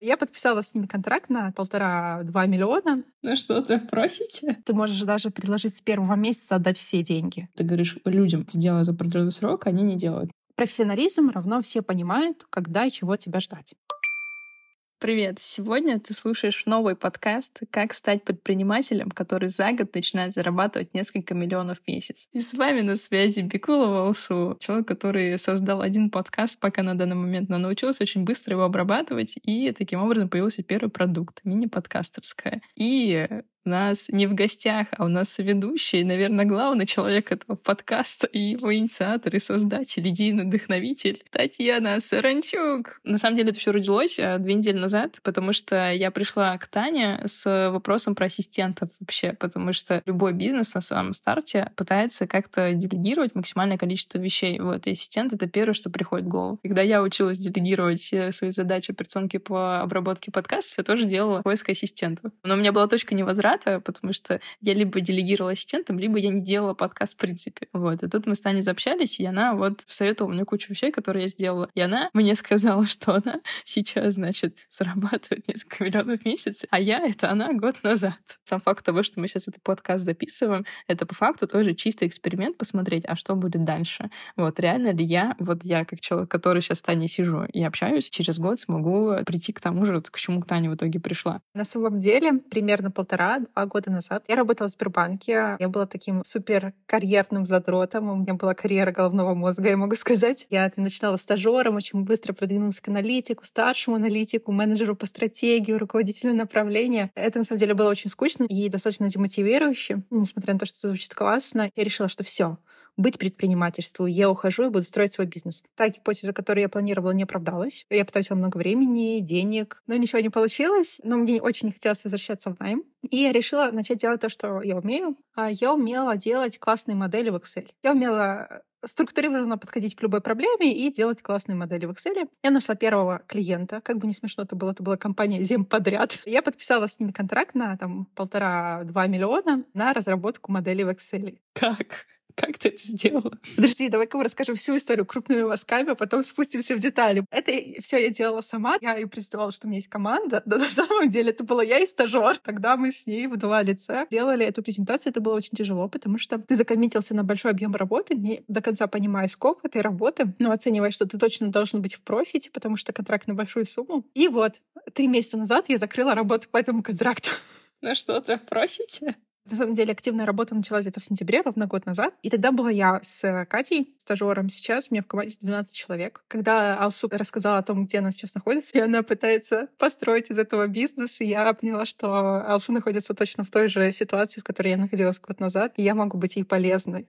Я подписала с ними контракт на полтора-два миллиона. Ну что, ты в профите? Ты можешь даже предложить с первого месяца отдать все деньги. Ты говоришь людям, сделай за определенный срок, они не делают. Профессионализм равно все понимают, когда и чего тебя ждать. Привет! Сегодня ты слушаешь новый подкаст «Как стать предпринимателем, который за год начинает зарабатывать несколько миллионов в месяц». И с вами на связи Бекулова Усу, человек, который создал один подкаст пока на данный момент, но научился очень быстро его обрабатывать, и таким образом появился первый продукт — мини-подкастерская. И у нас не в гостях, а у нас ведущий, наверное, главный человек этого подкаста и его инициатор и создатель, идейный вдохновитель Татьяна Саранчук. На самом деле это все родилось э, две недели назад, потому что я пришла к Тане с вопросом про ассистентов вообще, потому что любой бизнес на самом старте пытается как-то делегировать максимальное количество вещей. Вот, и ассистент — это первое, что приходит в голову. Когда я училась делегировать свои задачи операционки по обработке подкастов, я тоже делала поиск ассистентов. Но у меня была точка невозврата, формата, потому что я либо делегировала ассистентам, либо я не делала подкаст в принципе. Вот. И тут мы с Таней заобщались, и она вот советовала мне кучу вещей, которые я сделала. И она мне сказала, что она сейчас, значит, зарабатывает несколько миллионов в месяц, а я — это она год назад. Сам факт того, что мы сейчас этот подкаст записываем, это по факту тоже чистый эксперимент посмотреть, а что будет дальше. Вот реально ли я, вот я как человек, который сейчас с Таней сижу и общаюсь, через год смогу прийти к тому же, к чему к Тане в итоге пришла. На самом деле, примерно полтора два года назад. Я работала в Сбербанке. Я была таким супер карьерным задротом. У меня была карьера головного мозга, я могу сказать. Я начинала стажером, очень быстро продвинулась к аналитику, старшему аналитику, менеджеру по стратегии, руководителю направления. Это, на самом деле, было очень скучно и достаточно демотивирующе. Несмотря на то, что это звучит классно, я решила, что все, быть предпринимательству. Я ухожу и буду строить свой бизнес. Та гипотеза, которую я планировала, не оправдалась. Я потратила много времени, денег, но ничего не получилось. Но мне очень не хотелось возвращаться в найм. И я решила начать делать то, что я умею. А я умела делать классные модели в Excel. Я умела структурированно подходить к любой проблеме и делать классные модели в Excel. Я нашла первого клиента, как бы не смешно это было, это была компания Зем подряд. Я подписала с ними контракт на там полтора-два миллиона на разработку модели в Excel. Как? Как ты это сделала? Подожди, давай-ка мы расскажем всю историю крупными мазками, а потом спустимся в детали. Это все я делала сама. Я и представляла, что у меня есть команда. Да на самом деле это была я и стажер. Тогда мы с ней в два лица делали эту презентацию. Это было очень тяжело, потому что ты закоммитился на большой объем работы, не до конца понимая сколько этой работы, но оценивая, что ты точно должен быть в профите, потому что контракт на большую сумму. И вот, три месяца назад я закрыла работу по этому контракту. На что ты в профите? На самом деле активная работа началась где-то в сентябре, ровно год назад. И тогда была я с Катей, стажером. Сейчас у меня в команде 12 человек. Когда Алсу рассказала о том, где она сейчас находится, и она пытается построить из этого бизнес, и я поняла, что Алсу находится точно в той же ситуации, в которой я находилась год назад, и я могу быть ей полезной.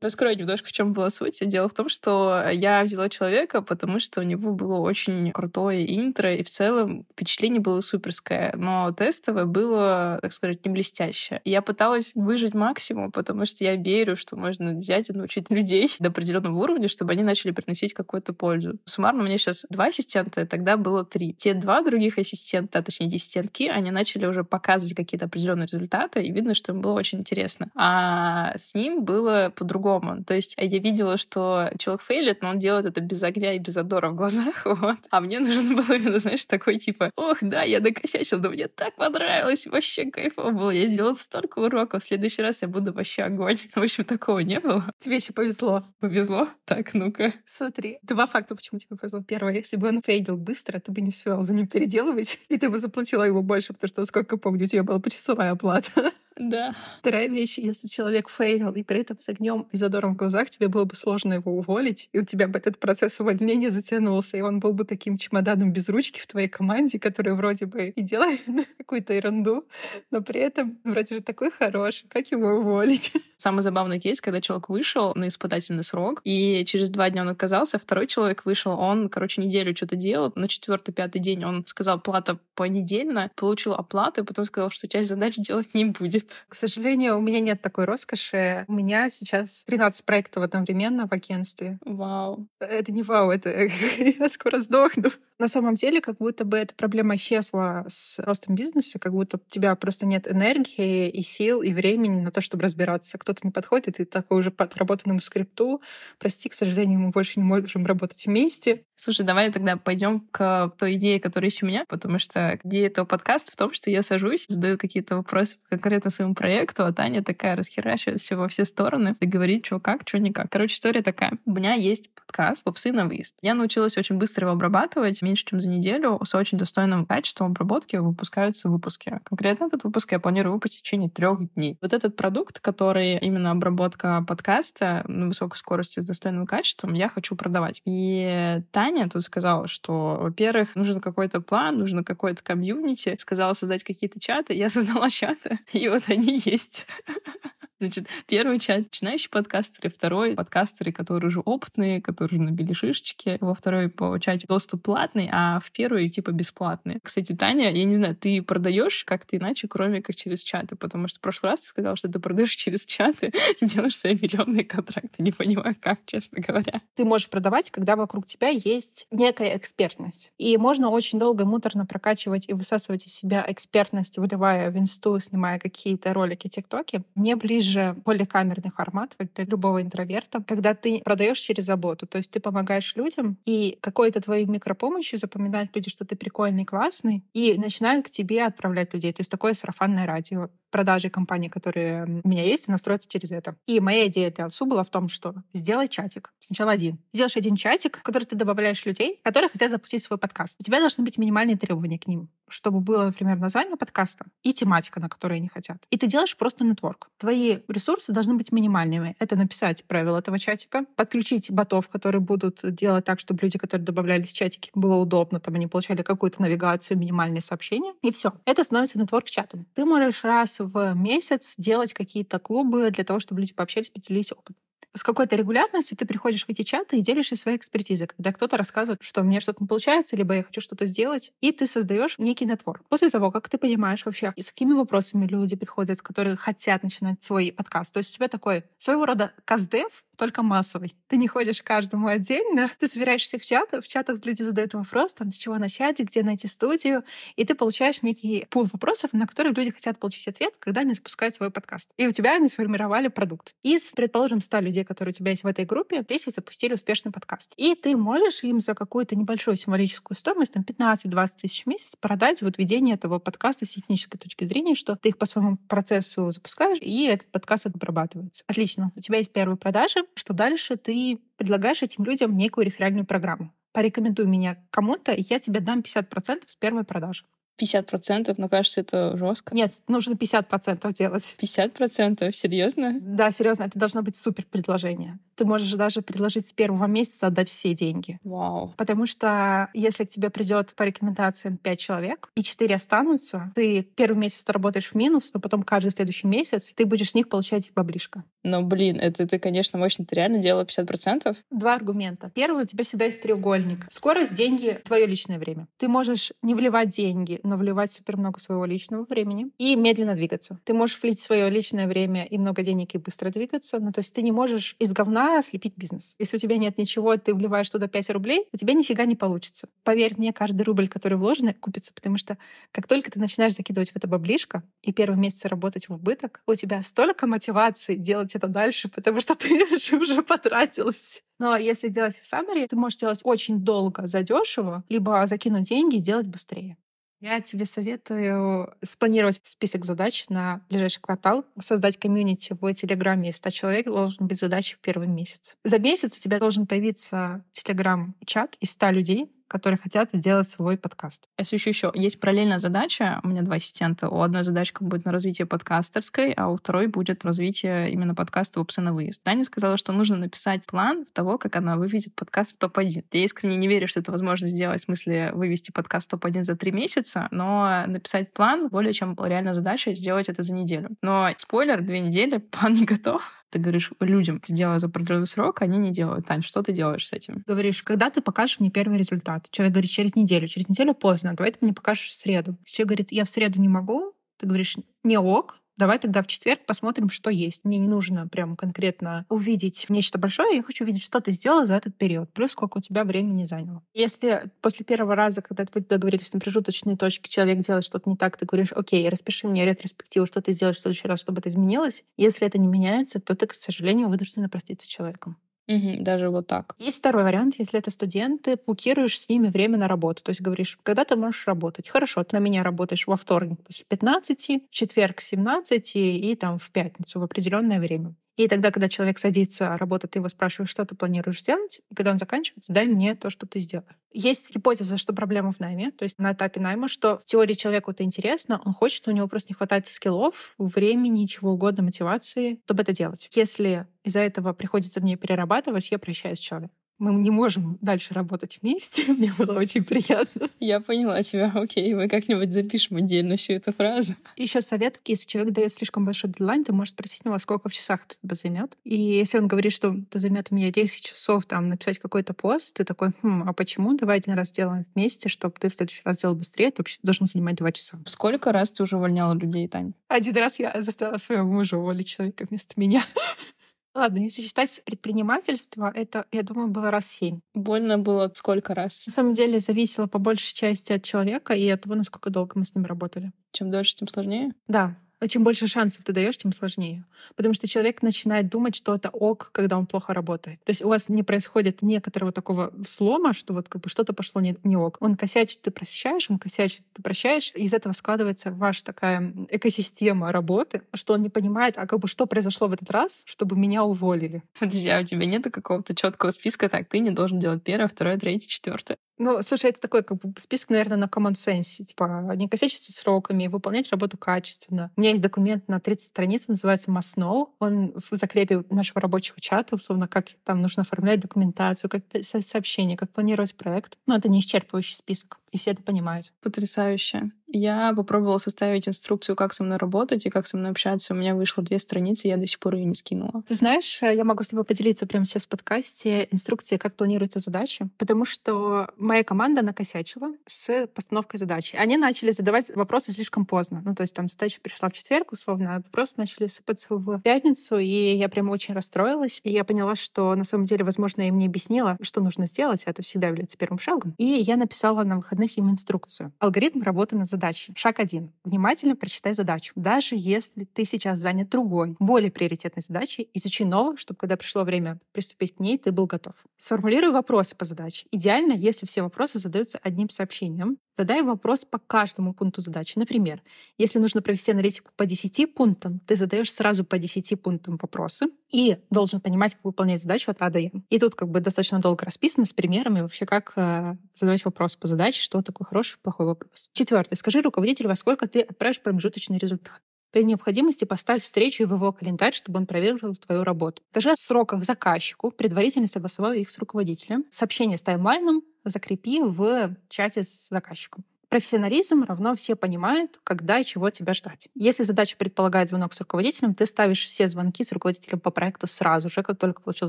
Раскрою немножко, в чем была суть. Дело в том, что я взяла человека, потому что у него было очень крутое интро, и в целом впечатление было суперское, но тестовое было, так сказать, не блестящее. Я пыталась выжить максимум, потому что я верю, что можно взять и научить людей до определенного уровня, чтобы они начали приносить какую-то пользу. Суммарно у меня сейчас два ассистента, тогда было три. Те два других ассистента, а точнее ассистентки, они начали уже показывать какие-то определенные результаты, и видно, что им было очень интересно. А с ним было по-другому по-другому. То есть я видела, что человек фейлит, но он делает это без огня и без задора в глазах, вот. А мне нужно было именно, знаешь, такой типа, ох, да, я докосячил, да мне так понравилось, вообще кайфово было. Я сделал столько уроков, в следующий раз я буду вообще огонь. В общем, такого не было. Тебе еще повезло. Повезло? Так, ну-ка. Смотри, два факта, почему тебе повезло. Первое, если бы он фейлил быстро, ты бы не успел за ним переделывать, и ты бы заплатила его больше, потому что, сколько помню, у тебя была почасовая оплата. Да. Вторая вещь, если человек фейлил, и при этом с огнем и задором в глазах, тебе было бы сложно его уволить, и у тебя бы этот процесс увольнения затянулся, и он был бы таким чемоданом без ручки в твоей команде, который вроде бы и делает какую-то ерунду, но при этом вроде же такой хороший, как его уволить? Самый забавный кейс, когда человек вышел на испытательный срок, и через два дня он отказался, второй человек вышел, он, короче, неделю что-то делал, на четвертый, пятый день он сказал, плата понедельно, получил оплату, и потом сказал, что часть задач делать не будет будет. К сожалению, у меня нет такой роскоши. У меня сейчас 13 проектов одновременно в агентстве. Вау. Это не вау, это я скоро сдохну. На самом деле, как будто бы эта проблема исчезла с ростом бизнеса, как будто у тебя просто нет энергии и сил, и времени на то, чтобы разбираться. Кто-то не подходит, и ты такой уже по отработанному скрипту. Прости, к сожалению, мы больше не можем работать вместе. Слушай, давай тогда пойдем к той идее, которая есть у меня, потому что идея этого подкаста в том, что я сажусь, задаю какие-то вопросы конкретно своему проекту, а Таня такая расхерачивает все во все стороны и говорит, что как, что никак. Короче, история такая. У меня есть подкаст «Попсы на выезд». Я научилась очень быстро его обрабатывать. Меньше, чем за неделю с очень достойным качеством обработки выпускаются выпуски. Конкретно этот выпуск я планирую выпустить в течение трех дней. Вот этот продукт, который именно обработка подкаста на высокой скорости с достойным качеством, я хочу продавать. И Таня тут сказала, что, во-первых, нужен какой-то план, нужно какой-то комьюнити. Сказала создать какие-то чаты. Я создала чаты, и вот они есть. Значит, первый чат начинающие подкастеры, второй подкастеры, которые уже опытные, которые уже набили шишечки. Во второй по чате доступ платный, а в первый типа бесплатный. Кстати, Таня, я не знаю, ты продаешь как-то иначе, кроме как через чаты, потому что в прошлый раз ты сказала, что ты продаешь через чаты и делаешь свои миллионные контракты. Не понимаю, как, честно говоря. Ты можешь продавать, когда вокруг тебя есть некая экспертность. И можно очень долго муторно прокачивать и высасывать из себя экспертность, выливая в инсту, снимая какие-то ролики, тиктоки. Мне ближе же более камерный формат, для любого интроверта, когда ты продаешь через заботу. То есть ты помогаешь людям, и какой-то твоей микропомощью запоминают люди, что ты прикольный, классный, и начинают к тебе отправлять людей. То есть такое сарафанное радио продажи компании, которые у меня есть, настроиться через это. И моя идея для Алсу была в том, что сделай чатик. Сначала один. Сделаешь один чатик, в который ты добавляешь людей, которые хотят запустить свой подкаст. У тебя должны быть минимальные требования к ним, чтобы было, например, название подкаста и тематика, на которую они хотят. И ты делаешь просто нетворк. Твои ресурсы должны быть минимальными. Это написать правила этого чатика, подключить ботов, которые будут делать так, чтобы люди, которые добавлялись в чатики, было удобно, там они получали какую-то навигацию, минимальные сообщения, и все. Это становится нетворк-чатом. Ты можешь раз в месяц делать какие-то клубы для того, чтобы люди пообщались, поделились опытом с какой-то регулярностью ты приходишь в эти чаты и делишься своей экспертизой, когда кто-то рассказывает, что мне что-то не получается, либо я хочу что-то сделать, и ты создаешь некий нетворк. После того, как ты понимаешь вообще, с какими вопросами люди приходят, которые хотят начинать свой подкаст, то есть у тебя такой своего рода каздев, только массовый. Ты не ходишь каждому отдельно, ты собираешься в чатах, в чатах люди задают вопрос, там, с чего начать, где найти студию, и ты получаешь некий пул вопросов, на которые люди хотят получить ответ, когда они запускают свой подкаст. И у тебя они сформировали продукт. Из, предположим, 100 людей, которые у тебя есть в этой группе, 10 запустили успешный подкаст. И ты можешь им за какую-то небольшую символическую стоимость, там 15-20 тысяч в месяц, продать вот ведение этого подкаста с технической точки зрения, что ты их по своему процессу запускаешь, и этот подкаст обрабатывается. Отлично. У тебя есть первые продажи, что дальше ты предлагаешь этим людям некую реферальную программу. Порекомендуй меня кому-то, и я тебе дам 50% с первой продажи. 50%, но кажется, это жестко. Нет, нужно 50% делать. 50%? Серьезно? Да, серьезно, это должно быть супер предложение. Ты можешь даже предложить с первого месяца отдать все деньги. Вау. Потому что если к тебе придет по рекомендациям 5 человек, и 4 останутся, ты первый месяц работаешь в минус, но потом каждый следующий месяц ты будешь с них получать баблишко. Но, блин, это ты, конечно, мощно. Ты реально делала 50%? Два аргумента. Первый, у тебя всегда есть треугольник. Скорость, деньги, твое личное время. Ты можешь не вливать деньги, но вливать супер много своего личного времени и медленно двигаться. Ты можешь влить свое личное время и много денег и быстро двигаться, ну то есть ты не можешь из говна слепить бизнес. Если у тебя нет ничего, ты вливаешь туда 5 рублей, у тебя нифига не получится. Поверь мне, каждый рубль, который вложен, купится, потому что как только ты начинаешь закидывать в это баблишко и первые месяцы работать в убыток, у тебя столько мотивации делать это дальше, потому что ты же уже потратилась. Но если делать в Summary, ты можешь делать очень долго, задешево, либо закинуть деньги и делать быстрее. Я тебе советую спланировать список задач на ближайший квартал, создать комьюнити в Телеграме из 100 человек должен быть задачей в первый месяц. За месяц у тебя должен появиться Телеграм-чат из 100 людей, которые хотят сделать свой подкаст. Я еще еще. Есть параллельная задача. У меня два ассистента. У одной задачка будет на развитие подкастерской, а у второй будет развитие именно подкаста «Упсы на выезд». Таня сказала, что нужно написать план того, как она выведет подкаст в топ-1. Я искренне не верю, что это возможно сделать в смысле вывести подкаст в топ-1 за три месяца, но написать план более чем реальная задача сделать это за неделю. Но спойлер, две недели, план не готов ты говоришь людям, сделай за определенный срок, они не делают. Тань, что ты делаешь с этим? Говоришь, когда ты покажешь мне первый результат? Человек говорит, через неделю. Через неделю поздно. Давай ты мне покажешь в среду. Если человек говорит, я в среду не могу, ты говоришь, не ок, давай тогда в четверг посмотрим, что есть. Мне не нужно прям конкретно увидеть нечто большое, я хочу увидеть, что ты сделала за этот период, плюс сколько у тебя времени заняло. Если после первого раза, когда вы договорились на промежуточные точки, человек делает что-то не так, ты говоришь, окей, распиши мне ретроспективу, что ты сделаешь в следующий раз, чтобы это изменилось. Если это не меняется, то ты, к сожалению, вынуждена проститься с человеком. Угу, даже вот так. Есть второй вариант, если это студенты, букируешь с ними время на работу. То есть говоришь, когда ты можешь работать? Хорошо, ты на меня работаешь во вторник после 15, в четверг с 17 и там в пятницу в определенное время. И тогда, когда человек садится работать, ты его спрашиваешь, что ты планируешь сделать, и когда он заканчивается, дай мне то, что ты сделал. Есть гипотеза, что проблема в найме, то есть на этапе найма, что в теории человеку это интересно, он хочет, но у него просто не хватает скиллов, времени, чего угодно, мотивации, чтобы это делать. Если из-за этого приходится мне перерабатывать, я прощаюсь с человеком мы не можем дальше работать вместе. Мне было очень приятно. Я поняла тебя. Окей, мы как-нибудь запишем отдельно всю эту фразу. Еще совет, если человек дает слишком большой дедлайн, ты можешь спросить него, сколько в часах это тебя займет. И если он говорит, что это займет у меня 10 часов там написать какой-то пост, ты такой, хм, а почему? Давай один раз сделаем вместе, чтобы ты в следующий раз сделал быстрее. Это вообще должно занимать два часа. Сколько раз ты уже увольняла людей, Таня? Один раз я заставила своего мужа уволить человека вместо меня. Ладно, если считать предпринимательство, это, я думаю, было раз семь. Больно было сколько раз? На самом деле зависело по большей части от человека и от того, насколько долго мы с ним работали. Чем дольше, тем сложнее? Да. Чем больше шансов ты даешь, тем сложнее. Потому что человек начинает думать, что это ок, когда он плохо работает. То есть у вас не происходит некоторого такого слома, что вот как бы что-то пошло не, не ок. Он косячит, ты прощаешь, он косячит, ты прощаешь. Из этого складывается ваша такая экосистема работы, что он не понимает, а как бы что произошло в этот раз, чтобы меня уволили. Подожди, а у тебя нет какого-то четкого списка, так, ты не должен делать первое, второе, третье, четвертое? Ну, слушай, это такой как бы список, наверное, на common sense. Типа, не косячить со сроками, выполнять работу качественно. У меня есть документ на 30 страниц, называется Masnow. Он в закрепе нашего рабочего чата, условно, как там нужно оформлять документацию, как писать сообщения, как планировать проект. Но это не исчерпывающий список, и все это понимают. Потрясающе. Я попробовала составить инструкцию, как со мной работать и как со мной общаться. У меня вышло две страницы, я до сих пор ее не скинула. Ты знаешь, я могу с тобой поделиться прямо сейчас в подкасте инструкцией, как планируются задачи, потому что моя команда накосячила с постановкой задачи. Они начали задавать вопросы слишком поздно. Ну, то есть там задача пришла в четверг, условно, а вопросы начали сыпаться в пятницу, и я прямо очень расстроилась. И я поняла, что на самом деле, возможно, я им не объяснила, что нужно сделать, а это всегда является первым шагом. И я написала на выходных им инструкцию. Алгоритм работы над задачей. Шаг один. Внимательно прочитай задачу. Даже если ты сейчас занят другой, более приоритетной задачей, изучи новую, чтобы когда пришло время приступить к ней, ты был готов. Сформулируй вопросы по задаче. Идеально, если все вопросы задаются одним сообщением. Задай вопрос по каждому пункту задачи. Например, если нужно провести аналитику по 10 пунктам, ты задаешь сразу по 10 пунктам вопросы и должен понимать, как выполнять задачу от А до Я. И тут как бы достаточно долго расписано с примерами вообще, как э, задавать вопрос по задаче, что такое хороший, плохой вопрос. Четвертый. Скажи руководителю, во сколько ты отправишь промежуточный результат. При необходимости поставь встречу в его календарь, чтобы он проверил твою работу. Скажи о сроках заказчику, предварительно согласовав их с руководителем. Сообщение с таймлайном закрепи в чате с заказчиком. Профессионализм равно все понимают, когда и чего тебя ждать. Если задача предполагает звонок с руководителем, ты ставишь все звонки с руководителем по проекту сразу же, как только получил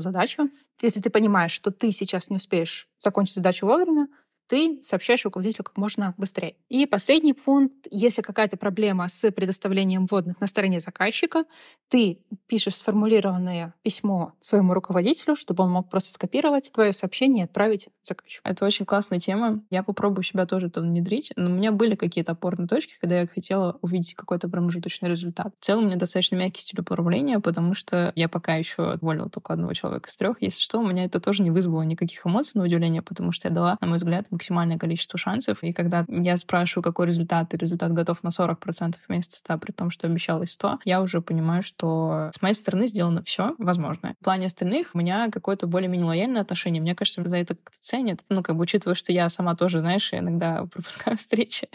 задачу. Если ты понимаешь, что ты сейчас не успеешь закончить задачу вовремя, ты сообщаешь руководителю как можно быстрее. И последний пункт, если какая-то проблема с предоставлением вводных на стороне заказчика, ты пишешь сформулированное письмо своему руководителю, чтобы он мог просто скопировать твое сообщение и отправить заказчику. Это очень классная тема. Я попробую себя тоже это внедрить. Но у меня были какие-то опорные точки, когда я хотела увидеть какой-то промежуточный результат. В целом, у меня достаточно мягкий стиль управления, потому что я пока еще уволила только одного человека из трех. Если что, у меня это тоже не вызвало никаких эмоций на удивление, потому что я дала, на мой взгляд, максимальное количество шансов. И когда я спрашиваю, какой результат, и результат готов на 40% вместо 100, при том, что обещалось 100, я уже понимаю, что с моей стороны сделано все возможное. В плане остальных у меня какое-то более-менее лояльное отношение. Мне кажется, за это как-то ценят. Ну, как бы учитывая, что я сама тоже, знаешь, иногда пропускаю встречи.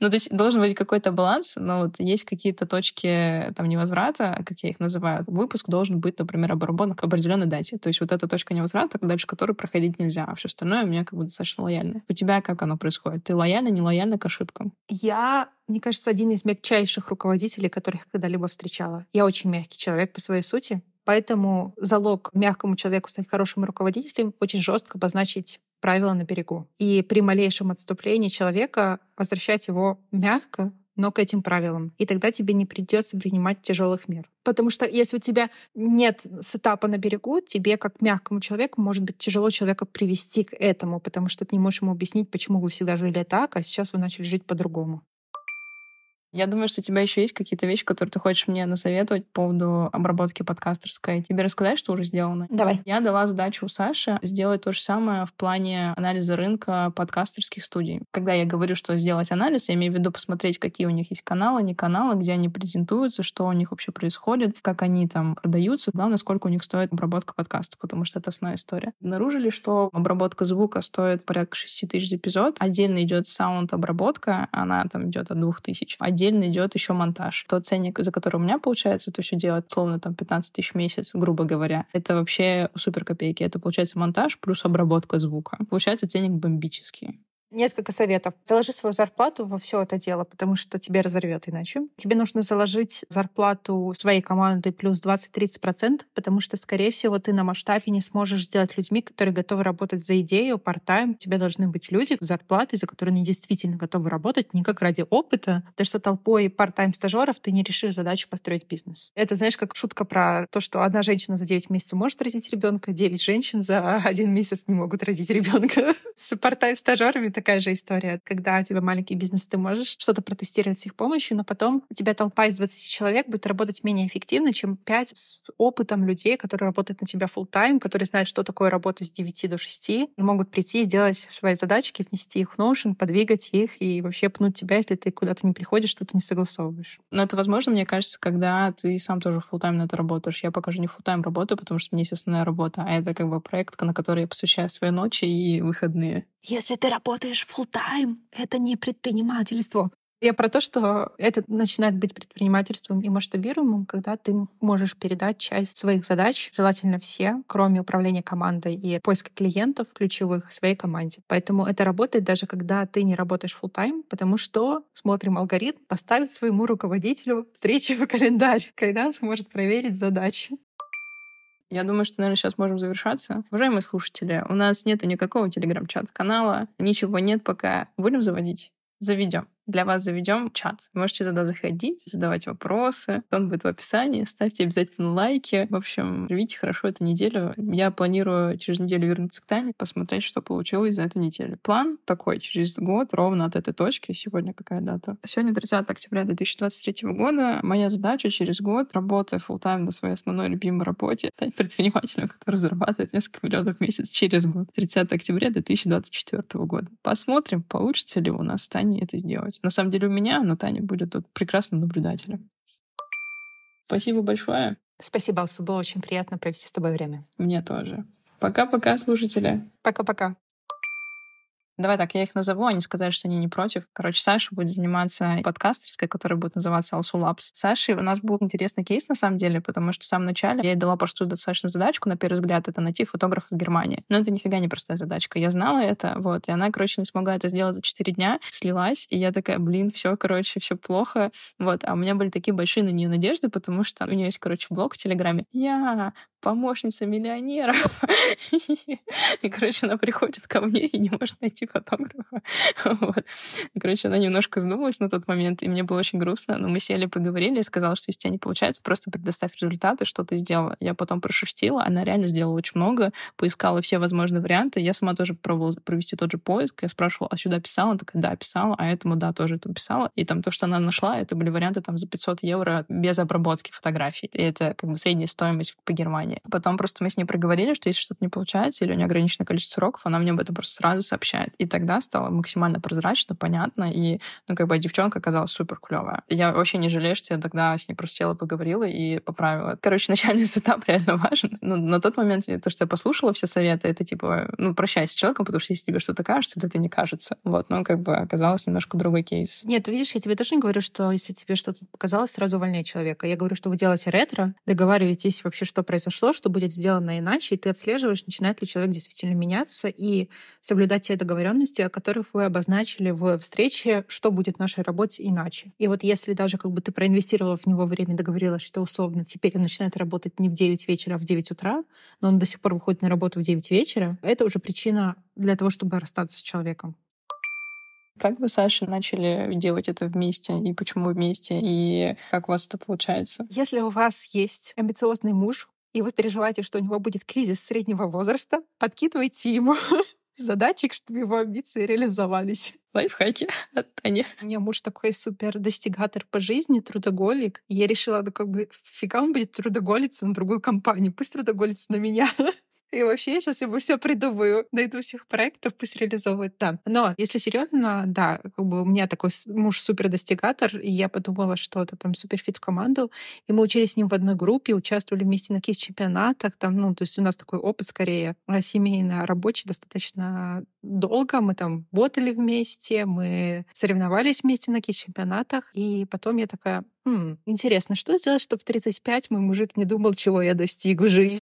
Ну, то есть должен быть какой-то баланс, но вот есть какие-то точки там невозврата, как я их называю. Выпуск должен быть, например, обработан к определенной дате. То есть вот эта точка невозврата, дальше которой проходить нельзя, а все остальное у меня как бы достаточно достаточно лояльны. У тебя как оно происходит? Ты лояльна, не лояльна к ошибкам? Я, мне кажется, один из мягчайших руководителей, которых когда-либо встречала. Я очень мягкий человек по своей сути. Поэтому залог мягкому человеку стать хорошим руководителем очень жестко обозначить правила на берегу. И при малейшем отступлении человека возвращать его мягко, но к этим правилам. И тогда тебе не придется принимать тяжелых мер. Потому что если у тебя нет сетапа на берегу, тебе как мягкому человеку может быть тяжело человека привести к этому, потому что ты не можешь ему объяснить, почему вы всегда жили так, а сейчас вы начали жить по-другому. Я думаю, что у тебя еще есть какие-то вещи, которые ты хочешь мне насоветовать по поводу обработки подкастерской. Тебе рассказать, что уже сделано? Давай. Я дала задачу Саше сделать то же самое в плане анализа рынка подкастерских студий. Когда я говорю, что сделать анализ, я имею в виду посмотреть, какие у них есть каналы, не каналы, где они презентуются, что у них вообще происходит, как они там продаются. Главное, сколько у них стоит обработка подкаста, потому что это основная история. Обнаружили, что обработка звука стоит порядка 6 тысяч за эпизод. Отдельно идет саунд-обработка, она там идет от 2 тысяч. Отдельно отдельно идет еще монтаж. Тот ценник, за который у меня получается это все делать, словно там 15 тысяч в месяц, грубо говоря, это вообще супер копейки. Это получается монтаж плюс обработка звука. Получается ценник бомбический. Несколько советов. Заложи свою зарплату во все это дело, потому что тебе разорвет иначе. Тебе нужно заложить зарплату своей команды плюс 20-30%, потому что, скорее всего, ты на масштабе не сможешь сделать людьми, которые готовы работать за идею, part-time. У тебя должны быть люди с зарплатой, за которые они действительно готовы работать, не как ради опыта, потому что толпой part-time стажеров ты не решишь задачу построить бизнес. Это, знаешь, как шутка про то, что одна женщина за 9 месяцев может родить ребенка, 9 женщин за один месяц не могут родить ребенка. С part-time стажерами такая же история. Когда у тебя маленький бизнес, ты можешь что-то протестировать с их помощью, но потом у тебя толпа из 20 человек будет работать менее эффективно, чем 5 с опытом людей, которые работают на тебя full time которые знают, что такое работа с 9 до 6, и могут прийти и сделать свои задачки, внести их в Notion, подвигать их и вообще пнуть тебя, если ты куда-то не приходишь, что-то не согласовываешь. Но это возможно, мне кажется, когда ты сам тоже full time на это работаешь. Я пока же не full time работаю, потому что у меня есть основная работа, а это как бы проект, на который я посвящаю свои ночи и выходные. Если ты работаешь full time, это не предпринимательство. Я про то, что это начинает быть предпринимательством и масштабируемым, когда ты можешь передать часть своих задач, желательно все, кроме управления командой и поиска клиентов ключевых своей команде. Поэтому это работает даже когда ты не работаешь full time, потому что смотрим алгоритм, поставить своему руководителю встречи в календарь, когда он сможет проверить задачи. Я думаю, что, наверное, сейчас можем завершаться. Уважаемые слушатели, у нас нет никакого телеграм-чат-канала, ничего нет пока. Будем заводить? Заведем для вас заведем чат. Можете туда заходить, задавать вопросы. Он будет в описании. Ставьте обязательно лайки. В общем, живите хорошо эту неделю. Я планирую через неделю вернуться к Тане, посмотреть, что получилось за эту неделю. План такой, через год, ровно от этой точки. Сегодня какая дата? Сегодня 30 октября 2023 года. Моя задача через год, работая full тайм на своей основной любимой работе, стать предпринимателем, который зарабатывает несколько миллионов в месяц через год. 30 октября 2024 года. Посмотрим, получится ли у нас с Таней это сделать делать. На самом деле у меня, но Таня будет тут прекрасным наблюдателем. Спасибо большое. Спасибо, Алсу. Было очень приятно провести с тобой время. Мне тоже. Пока-пока, слушатели. Пока-пока. Давай так, я их назову, они сказали, что они не против. Короче, Саша будет заниматься подкастерской, которая будет называться Also Labs. Саша, у нас был интересный кейс, на самом деле, потому что в самом начале я ей дала простую достаточно задачку, на первый взгляд, это найти фотографа в Германии. Но это нифига не простая задачка. Я знала это, вот, и она, короче, не смогла это сделать за 4 дня, слилась, и я такая, блин, все, короче, все плохо. Вот, а у меня были такие большие на нее надежды, потому что у нее есть, короче, блог в Телеграме. Я помощница миллионера. И, короче, она приходит ко мне и не может найти фотографа. Вот. И, короче, она немножко сдулась на тот момент, и мне было очень грустно, но мы сели, поговорили, я сказала, что если у тебя не получается, просто предоставь результаты, что ты сделала. Я потом прошерстила, она реально сделала очень много, поискала все возможные варианты. Я сама тоже пробовала провести тот же поиск. Я спрашивала, а сюда писала? Она такая, да, писала, а этому, да, тоже это писала. И там то, что она нашла, это были варианты там за 500 евро без обработки фотографий. И это как бы средняя стоимость по Германии. Потом просто мы с ней проговорили, что если что-то не получается или у нее ограниченное количество уроков, она мне об этом просто сразу сообщает. И тогда стало максимально прозрачно, понятно, и, ну, как бы девчонка оказалась супер клевая. Я вообще не жалею, что я тогда с ней просто села, поговорила и поправила. Короче, начальный этап реально важен. Но на тот момент то, что я послушала все советы, это типа, ну, прощайся с человеком, потому что если тебе что-то кажется, то это не кажется. Вот, но как бы оказалось немножко другой кейс. Нет, видишь, я тебе тоже не говорю, что если тебе что-то показалось, сразу увольняй человека. Я говорю, что вы делаете ретро, договариваетесь вообще, что произошло, что будет сделано иначе, и ты отслеживаешь, начинает ли человек действительно меняться и соблюдать те договоренности, о которых вы обозначили в встрече, что будет в нашей работе иначе. И вот если даже как бы ты проинвестировала в него время, договорилась, что условно теперь он начинает работать не в 9 вечера, а в 9 утра, но он до сих пор выходит на работу в 9 вечера, это уже причина для того, чтобы расстаться с человеком. Как вы, Саша, начали делать это вместе? И почему вместе? И как у вас это получается? Если у вас есть амбициозный муж, и вы переживаете, что у него будет кризис среднего возраста, подкидывайте ему задачек, чтобы его амбиции реализовались. Лайфхаки от Тани. У меня муж такой супер достигатор по жизни, трудоголик. И я решила, ну как бы, фига он будет трудоголиться на другую компанию, пусть трудоголится на меня. И вообще я сейчас ему все придумаю, найду всех проектов, пусть реализовывает там. Но если серьезно, да, как бы у меня такой муж супер достигатор, и я подумала, что это там супер fit в команду. И мы учились с ним в одной группе, участвовали вместе на кис-чемпионатах. Там, ну, то есть у нас такой опыт скорее а, семейно рабочий достаточно долго. Мы там работали вместе, мы соревновались вместе на кис-чемпионатах. И потом я такая, Хм, интересно, что сделать, чтобы в 35 мой мужик не думал, чего я достиг в жизни?